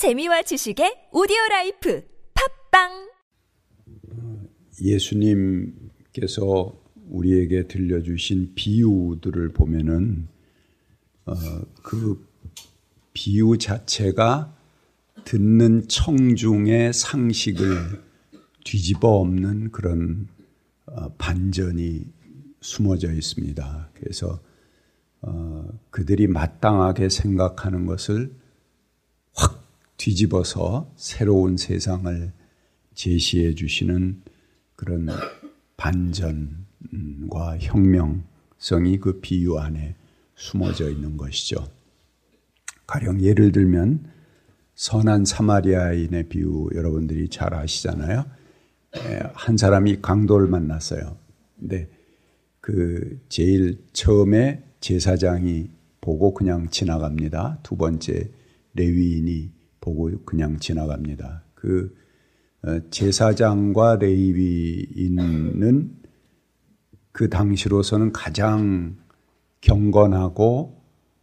재미와 지식의 오디오 라이프 팝빵 예수님께서 우리에게 들려주신 비유들을 보면은 어, 그 비유 자체가 듣는 청중의 상식을 뒤집어 엎는 그런 어, 반전이 숨어져 있습니다. 그래서 어, 그들이 마땅하게 생각하는 것을 확 뒤집어서 새로운 세상을 제시해 주시는 그런 반전과 혁명성이 그 비유 안에 숨어져 있는 것이죠. 가령 예를 들면 선한 사마리아인의 비유 여러분들이 잘 아시잖아요. 한 사람이 강도를 만났어요. 근데 그 제일 처음에 제사장이 보고 그냥 지나갑니다. 두 번째 레위인이 보고 그냥 지나갑니다. 그 어, 제사장과 레위인은 그 당시로서는 가장 경건하고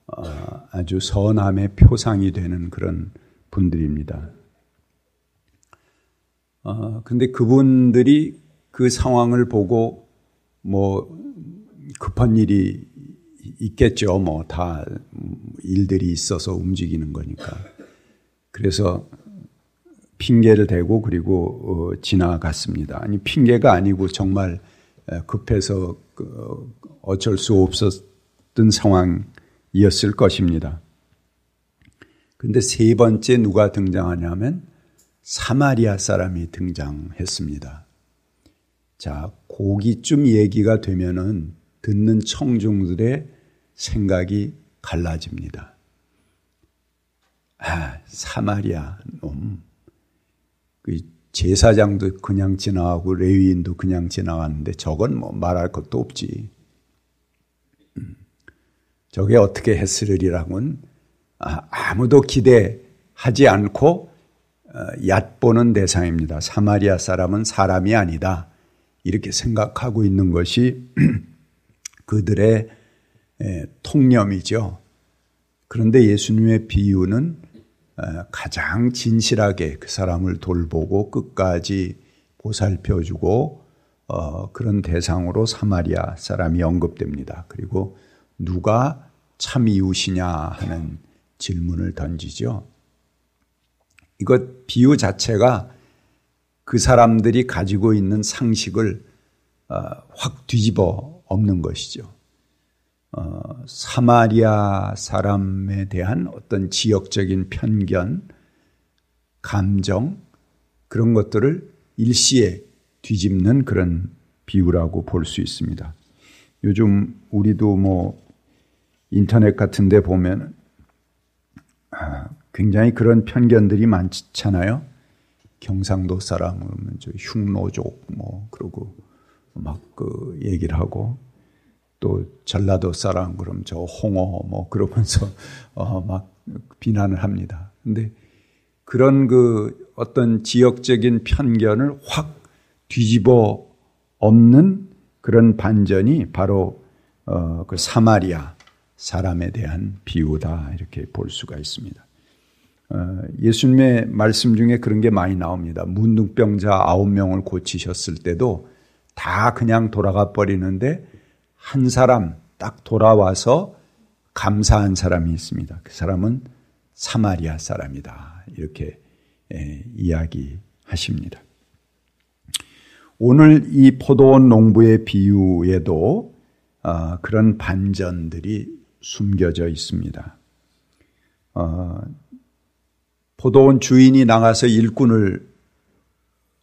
어, 아주 선함의 표상이 되는 그런 분들입니다. 어, 근데 그분들이 그 상황을 보고 뭐 급한 일이 있겠죠. 뭐 다 일들이 있어서 움직이는 거니까. 그래서 핑계를 대고 그리고 어, 지나갔습니다. 아니 핑계가 아니고 정말 급해서 그 어쩔 수 없었던 상황이었을 것입니다. 근데 세 번째 누가 등장하냐면 사마리아 사람이 등장했습니다. 자, 고기쯤 얘기가 되면은 듣는 청중들의 생각이 갈라집니다. 아, 사마리아 놈. 그 제사장도 그냥 지나가고 레위인도 그냥 지나갔는데 저건 뭐 말할 것도 없지. 음. 저게 어떻게 했으리라고는 아, 아무도 기대하지 않고 어, 얕보는 대상입니다. 사마리아 사람은 사람이 아니다. 이렇게 생각하고 있는 것이 그들의 통념이죠. 그런데 예수님의 비유는 가장 진실하게 그 사람을 돌보고 끝까지 보살펴주고 어, 그런 대상으로 사마리아 사람이 언급됩니다. 그리고 누가 참 이웃이냐 하는 질문을 던지죠. 이것 비유 자체가 그 사람들이 가지고 있는 상식을 어, 확 뒤집어 엎는 것이죠. 어, 사마리아 사람에 대한 어떤 지역적인 편견, 감정, 그런 것들을 일시에 뒤집는 그런 비유라고 볼 수 있습니다. 요즘 우리도 뭐 인터넷 같은 데 보면 아, 굉장히 그런 편견들이 많잖아요. 경상도 사람 그러면 저 흉노족 뭐 그러고 막 그 얘기를 하고 또 전라도 사람 그럼 저 홍어 뭐 그러면서 어 막 비난을 합니다. 근데 그런 그 어떤 지역적인 편견을 확 뒤집어 엎는 그런 반전이 바로 어 그 사마리아 사람에 대한 비유다 이렇게 볼 수가 있습니다. 어, 예수님의 말씀 중에 그런 게 많이 나옵니다. 문둥병자 아홉 명을 고치셨을 때도 다 그냥 돌아가 버리는데 한 사람 딱 돌아와서 감사한 사람이 있습니다. 그 사람은 사마리아 사람이다. 이렇게 예, 이야기하십니다. 오늘 이 포도원 농부의 비유에도 어, 그런 반전들이 숨겨져 있습니다. 어, 포도원 주인이 나가서 일꾼을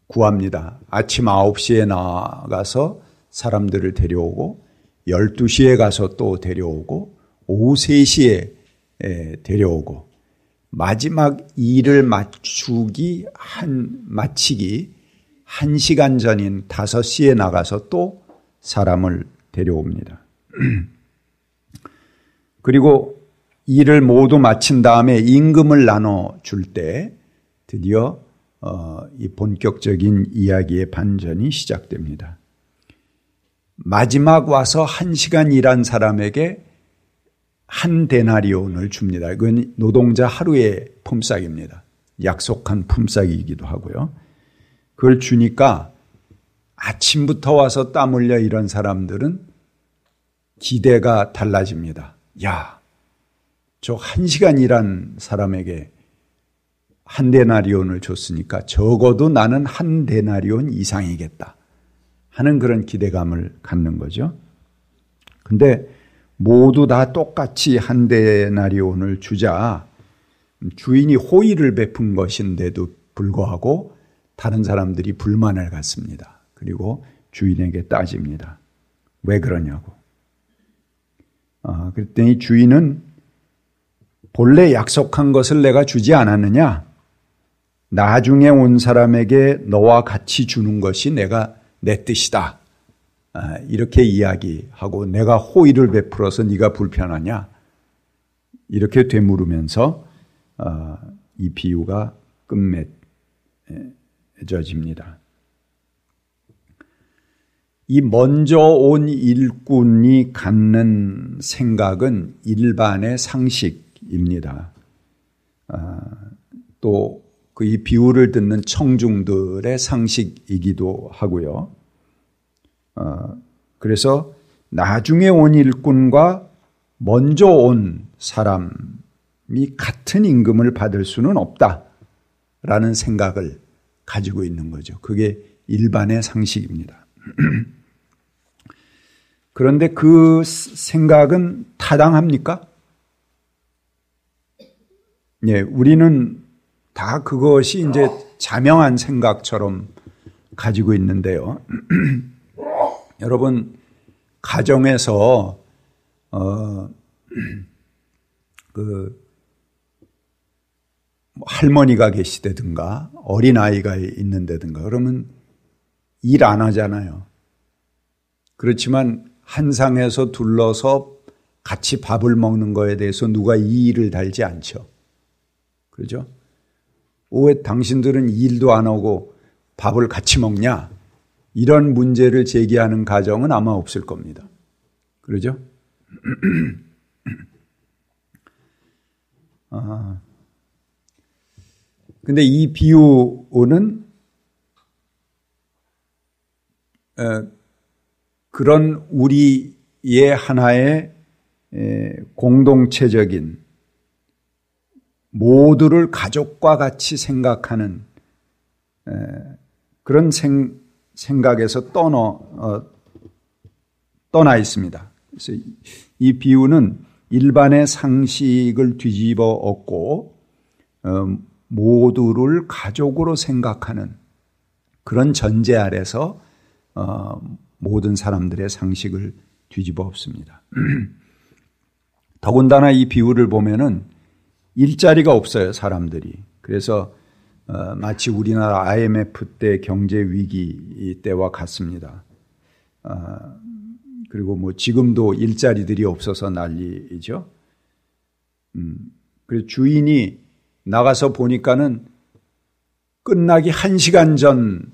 구합니다. 아침 9시에 나가서 사람들을 데려오고 12시에 가서 또 데려오고 오후 3시에 데려오고 마지막 일을 맞추기 한 마치기 1시간 전인 5시에 나가서 또 사람을 데려옵니다. 그리고 일을 모두 마친 다음에 임금을 나눠 줄 때 드디어 어, 이 본격적인 이야기의 반전이 시작됩니다. 마지막 와서 한 시간 일한 사람에게 한 데나리온을 줍니다. 이건 노동자 하루의 품삯입니다. 약속한 품삯이기도 하고요. 그걸 주니까 아침부터 와서 땀 흘려 이런 사람들은 기대가 달라집니다. 야, 저 한 시간 일한 사람에게 한 데나리온을 줬으니까 적어도 나는 한 데나리온 이상이겠다 하는 그런 기대감을 갖는 거죠. 근데 모두 다 똑같이 한 데나리온을 주자 주인이 호의를 베푼 것인데도 불구하고 다른 사람들이 불만을 갖습니다. 그리고 주인에게 따집니다. 왜 그러냐고. 아, 그랬더니 주인은 본래 약속한 것을 내가 주지 않았느냐? 나중에 온 사람에게 너와 같이 주는 것이 내가 내 뜻이다. 아, 이렇게 이야기하고 내가 호의를 베풀어서 네가 불편하냐? 이렇게 되물으면서 아, 이 비유가 끝맺어집니다. 이 먼저 온 일꾼이 갖는 생각은 일반의 상식입니다. 아, 또 그 이 비유를 듣는 청중들의 상식이기도 하고요. 어, 그래서 나중에 온 일꾼과 먼저 온 사람이 같은 임금을 받을 수는 없다라는 생각을 가지고 있는 거죠. 그게 일반의 상식입니다. 그런데 그 생각은 타당합니까? 예, 우리는 다 그것이 이제 자명한 생각처럼 가지고 있는데요. 여러분 가정에서 어, 그뭐 할머니가 계시다든가 어린 아이가 있는다든가 그러면 일 안 하잖아요. 그렇지만 한 상에서 둘러서 같이 밥을 먹는 거에 대해서 누가 이의를 달지 않죠. 그렇죠? 왜 당신들은 일도 안 하고 밥을 같이 먹냐? 이런 문제를 제기하는 가정은 아마 없을 겁니다. 그러죠? 아. 근데 이 비유는 어, 그런 우리의 하나의 공동체적인 모두를 가족과 같이 생각하는 그런 생, 생각에서 떠나, 어, 떠나 있습니다. 그래서 이 비유는 일반의 상식을 뒤집어 엎고 어, 모두를 가족으로 생각하는 그런 전제 아래서 어, 모든 사람들의 상식을 뒤집어 엎습니다. 더군다나 이 비유를 보면은 일자리가 없어요, 사람들이. 그래서 어, 마치 우리나라 IMF 때 경제 위기 때와 같습니다. 어, 그리고 뭐 지금도 일자리들이 없어서 난리죠. 음, 그래서 주인이 나가서 보니까는 끝나기 한 시간 전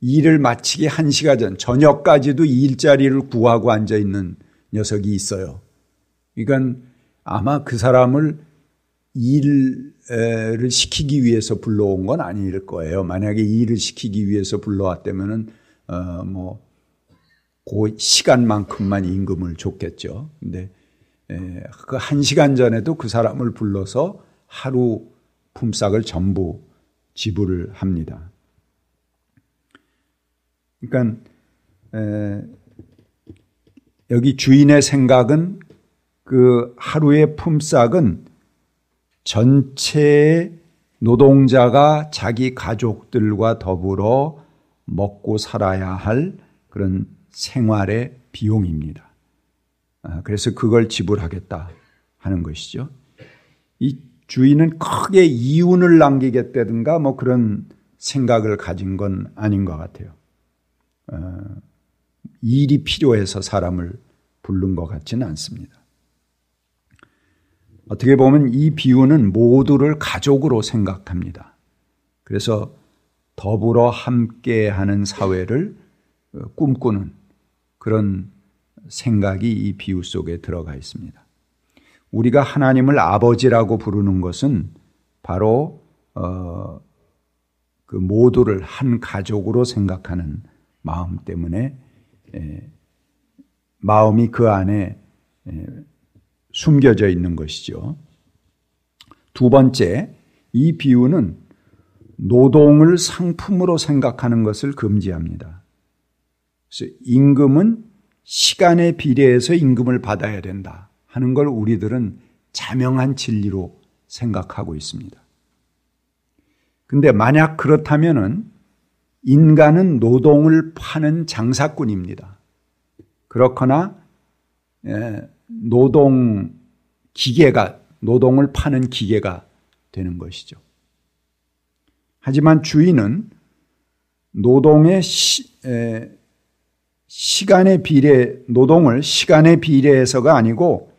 일을 마치기 한 시간 전 저녁까지도 일자리를 구하고 앉아 있는 녀석이 있어요. 그러니까 아마 그 사람을 일을 시키기 위해서 불러온 건 아닐 거예요. 만약에 일을 시키기 위해서 불러왔다면은 어뭐 그 시간만큼만 임금을 줬겠죠. 근데 그 한 시간 전에도 그 사람을 불러서 하루 품삯을 전부 지불을 합니다. 그러니까 여기 주인의 생각은 그 하루의 품삯은 전체 노동자가 자기 가족들과 더불어 먹고 살아야 할 그런 생활의 비용입니다. 아, 그래서 그걸 지불하겠다 하는 것이죠. 이 주인은 크게 이윤을 남기겠다든가 뭐 그런 생각을 가진 건 아닌 것 같아요. 어, 일이 필요해서 사람을 부른 것 같지는 않습니다. 어떻게 보면 이 비유는 모두를 가족으로 생각합니다. 그래서 더불어 함께 하는 사회를 어, 꿈꾸는 그런 생각이 이 비유 속에 들어가 있습니다. 우리가 하나님을 아버지라고 부르는 것은 바로 어, 그 모두를 한 가족으로 생각하는 마음 때문에 에, 마음이 그 안에 에, 숨겨져 있는 것이죠. 두 번째, 이 비유는 노동을 상품으로 생각하는 것을 금지합니다. 그래서 임금은 시간에 비례해서 임금을 받아야 된다 하는 걸 우리들은 자명한 진리로 생각하고 있습니다. 근데 만약 그렇다면은 인간은 노동을 파는 장사꾼입니다. 그렇거나 예, 노동 기계가 노동을 파는 기계가 되는 것이죠. 하지만 주인은 노동의 시, 에, 시간의 비례, 노동을 시간의 비례해서가 아니고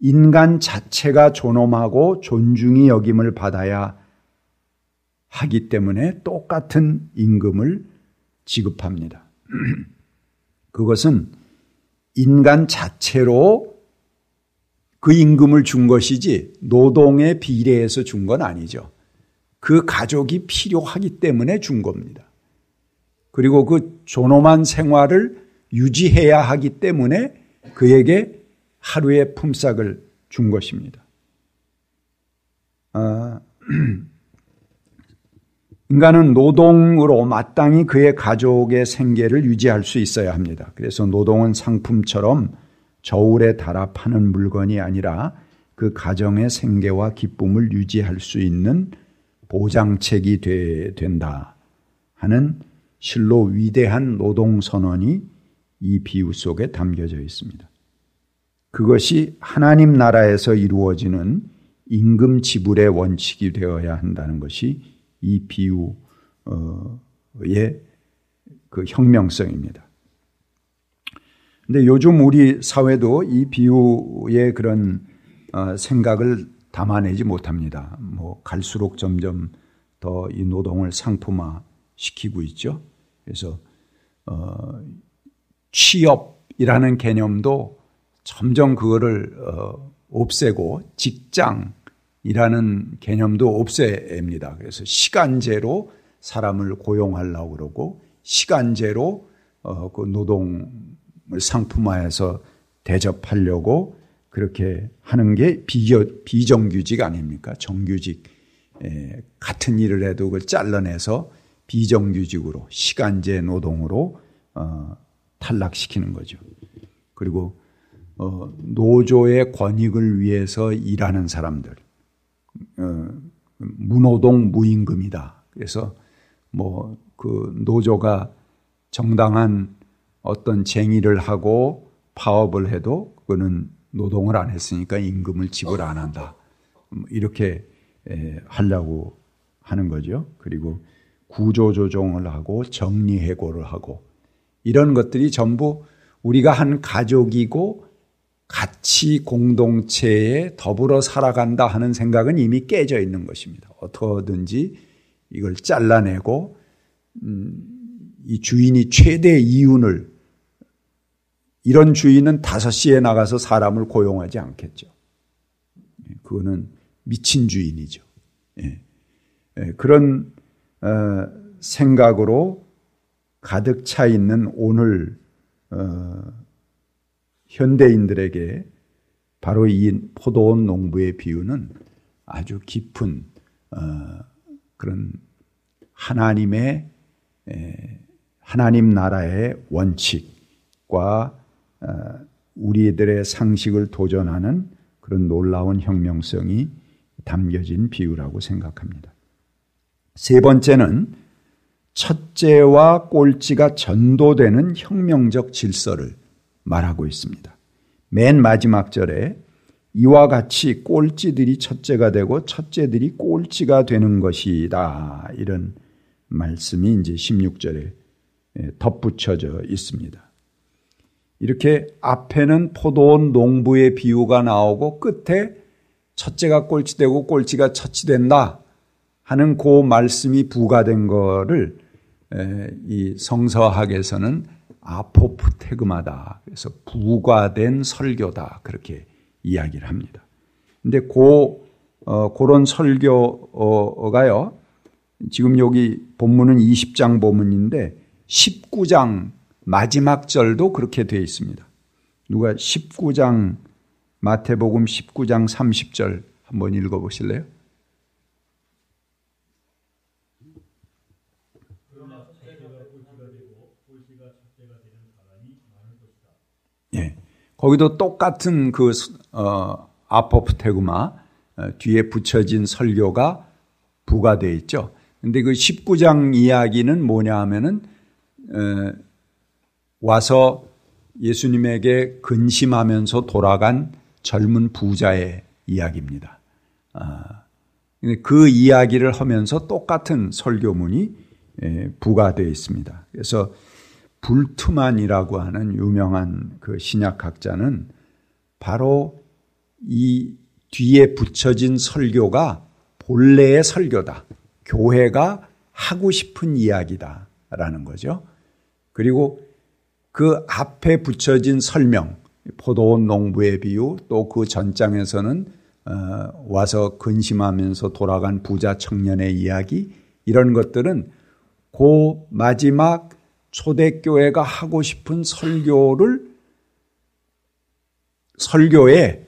인간 자체가 존엄하고 존중이 여김을 받아야 하기 때문에 똑같은 임금을 지급합니다. 그것은 인간 자체로 그 임금을 준 것이지 노동의 비례해서 준 건 아니죠. 그 가족이 필요하기 때문에 준 겁니다. 그리고 그 존엄한 생활을 유지해야 하기 때문에 그에게 하루의 품삯을 준 것입니다. 아, 인간은 노동으로 마땅히 그의 가족의 생계를 유지할 수 있어야 합니다. 그래서 노동은 상품처럼 저울에 달아 파는 물건이 아니라 그 가정의 생계와 기쁨을 유지할 수 있는 보장책이 되, 된다 하는 실로 위대한 노동 선언이 이 비유 속에 담겨져 있습니다. 그것이 하나님 나라에서 이루어지는 임금 지불의 원칙이 되어야 한다는 것이 이 비유의 그 혁명성입니다. 근데 요즘 우리 사회도 이 비유의 그런 어, 생각을 담아내지 못합니다. 뭐 갈수록 점점 더 이 노동을 상품화 시키고 있죠. 그래서 어, 취업이라는 개념도 점점 그거를 어, 없애고 직장 이라는 개념도 없애입니다. 그래서 시간제로 사람을 고용하려고 그러고 시간제로 어, 그 노동을 상품화해서 대접하려고 그렇게 하는 게 비정규직 아닙니까? 정규직. 에, 같은 일을 해도 그걸 잘라내서 비정규직으로 시간제 노동으로 어, 탈락시키는 거죠. 그리고 어, 노조의 권익을 위해서 일하는 사람들, 어, 무노동 무임금이다. 그래서 뭐 그 노조가 정당한 어떤 쟁의를 하고 파업을 해도 그거는 노동을 안 했으니까 임금을 지불 안 한다. 이렇게 하려고 하는 거죠. 그리고 구조 조정을 하고 정리 해고를 하고 이런 것들이 전부 우리가 한 가족이고 같이 공동체에 더불어 살아간다 하는 생각은 이미 깨져 있는 것입니다. 어떻게든지 이걸 잘라내고 음, 이 주인이 최대 이윤을 이런 주인은 5시에 나가서 사람을 고용하지 않겠죠. 예, 그거는 미친 주인이죠. 예. 예, 그런 어, 생각으로 가득 차 있는 오늘 어, 현대인들에게 바로 이 포도원 농부의 비유는 아주 깊은 어, 그런 하나님의 하나님 나라의 원칙과 어, 우리들의 상식을 도전하는 그런 놀라운 혁명성이 담겨진 비유라고 생각합니다. 세 번째는 첫째와 꼴찌가 전도되는 혁명적 질서를 말하고 있습니다. 맨 마지막 절에 이와 같이 꼴찌들이 첫째가 되고 첫째들이 꼴찌가 되는 것이다. 이런 말씀이 이제 16절에 덧붙여져 있습니다. 이렇게 앞에는 포도원 농부의 비유가 나오고 끝에 첫째가 꼴찌되고 꼴찌가 처치된다 하는 그 말씀이 부과된 거를 이 성서학에서는 아포프테그마다 그래서 부과된 설교다 그렇게 이야기를 합니다. 근데 그 어, 그런 설교가요. 지금 여기 본문은 20장 본문인데 19장 마지막 절도 그렇게 되어 있습니다. 누가 19장 마태복음 19장 30절 한번 읽어 보실래요? 예. 거기도 똑같은 그 어, 아포프테구마 어, 뒤에 붙여진 설교가 부가되어 있죠. 근데 그 19장 이야기는 뭐냐 하면은 어, 와서 예수님에게 근심하면서 돌아간 젊은 부자의 이야기입니다. 아, 그 이야기를 하면서 똑같은 설교문이 예, 부가되어 있습니다. 그래서 불트만이라고 하는 유명한 그 신약학자는 바로 이 뒤에 붙여진 설교가 본래의 설교다. 교회가 하고 싶은 이야기다라는 거죠. 그리고 그 앞에 붙여진 설명, 포도원 농부의 비유, 또 그 전장에서는 어, 와서 근심하면서 돌아간 부자 청년의 이야기, 이런 것들은 그 마지막 초대교회가 하고 싶은 설교를 설교의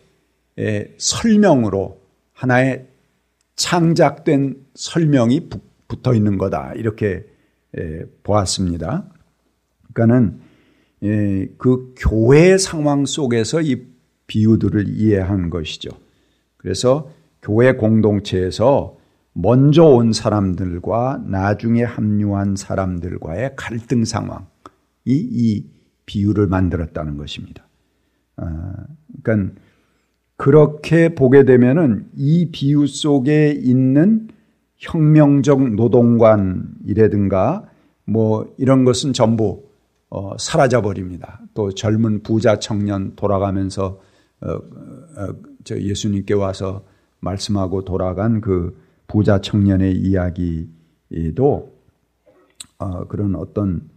설명으로 하나의 창작된 설명이 붙어 있는 거다. 이렇게 보았습니다. 그러니까는 그 교회 상황 속에서 이 비유들을 이해한 것이죠. 그래서 교회 공동체에서 먼저 온 사람들과 나중에 합류한 사람들과의 갈등 상황이 이 비유를 만들었다는 것입니다. 아, 그러니까 그렇게 보게 되면은 이 비유 속에 있는 혁명적 노동관이라든가 뭐 이런 것은 전부 어, 사라져 버립니다. 또 젊은 부자 청년 돌아가면서 어, 어, 저 예수님께 와서 말씀하고 돌아간 그 부자 청년의 이야기도 어, 그런 어떤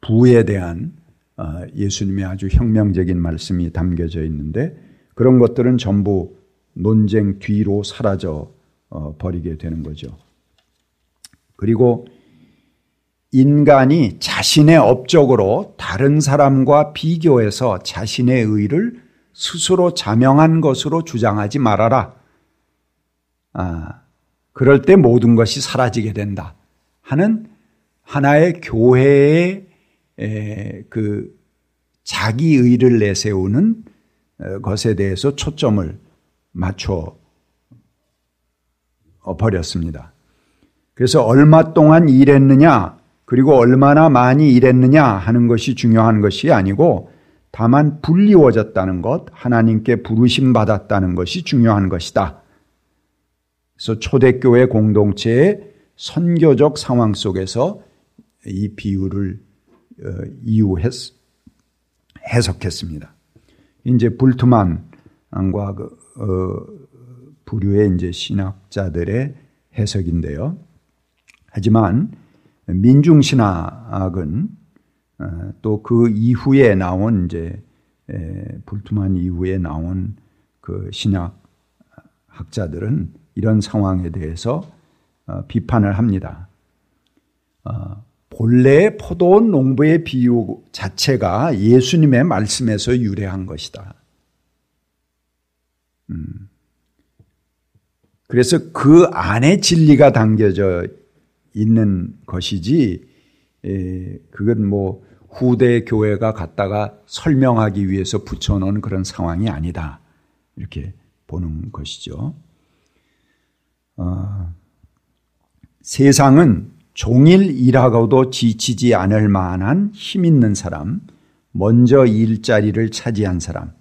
부에 대한 어, 예수님의 아주 혁명적인 말씀이 담겨져 있는데 그런 것들은 전부 논쟁 뒤로 사라져 어, 버리게 되는 거죠. 그리고 인간이 자신의 업적으로 다른 사람과 비교해서 자신의 의를 스스로 자명한 것으로 주장하지 말아라. 아, 그럴 때 모든 것이 사라지게 된다. 하는 하나의 교회의 그 자기 의를 내세우는 어, 것에 대해서 초점을 맞춰 버렸습니다. 그래서 얼마 동안 일했느냐, 그리고 얼마나 많이 일했느냐 하는 것이 중요한 것이 아니고 다만 불리워졌다는 것, 하나님께 부르심 받았다는 것이 중요한 것이다. 그래서 초대교회 공동체의 선교적 상황 속에서 이 비유를 어, 이유했 해석했습니다. 이제 불트만과 그, 어, 부류의 이제 신학자들의 해석인데요. 하지만 민중 신학은 어, 또그 이후에 나온 이제 불투만 이후에 나온 그 신학 학자들은 이런 상황에 대해서 어, 비판을 합니다. 어, 본래 포도원 농부의 비유 자체가 예수님의 말씀에서 유래한 것이다. 음. 그래서 그 안에 진리가 담겨져 있는 것이지, 그건 뭐 후대 교회가 갖다가 설명하기 위해서 붙여놓은 그런 상황이 아니다. 이렇게 보는 것이죠. 어, 세상은 종일 일하고도 지치지 않을 만한 힘 있는 사람, 먼저 일자리를 차지한 사람,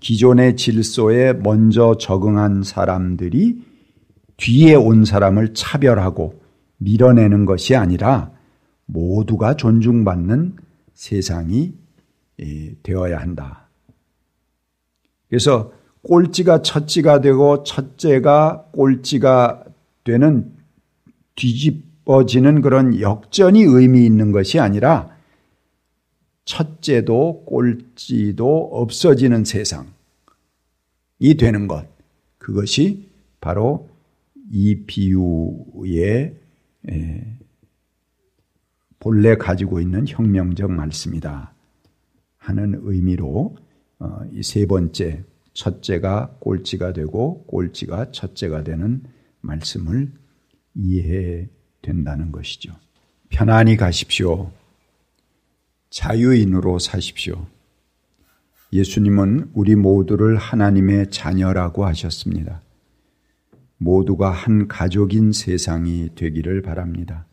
기존의 질서에 먼저 적응한 사람들이 뒤에 온 사람을 차별하고 밀어내는 것이 아니라 모두가 존중받는 세상이 되어야 한다. 그래서 꼴찌가 첫찌가 되고 첫째가 꼴찌가 되는 뒤집어지는 그런 역전이 의미 있는 것이 아니라 첫째도 꼴찌도 없어지는 세상이 되는 것. 그것이 바로 이 비유의 본래 가지고 있는 혁명적 말씀이다 하는 의미로 어, 이세 번째 첫째가 꼴찌가 되고 꼴찌가 첫째가 되는 말씀을 이해해 된다는 것이죠. 편안히 가십시오. 자유인으로 사십시오. 예수님은 우리 모두를 하나님의 자녀라고 하셨습니다. 모두가 한 가족인 세상이 되기를 바랍니다.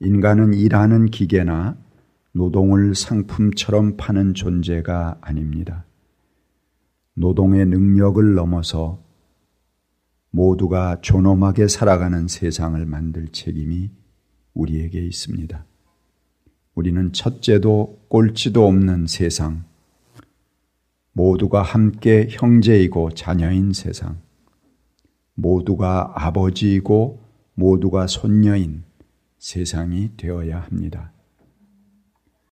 인간은 일하는 기계나 노동을 상품처럼 파는 존재가 아닙니다. 노동의 능력을 넘어서 모두가 존엄하게 살아가는 세상을 만들 책임이 우리에게 있습니다. 우리는 첫째도 꼴찌도 없는 세상, 모두가 함께 형제이고 자녀인 세상, 모두가 아버지이고 모두가 손녀인 세상이 되어야 합니다.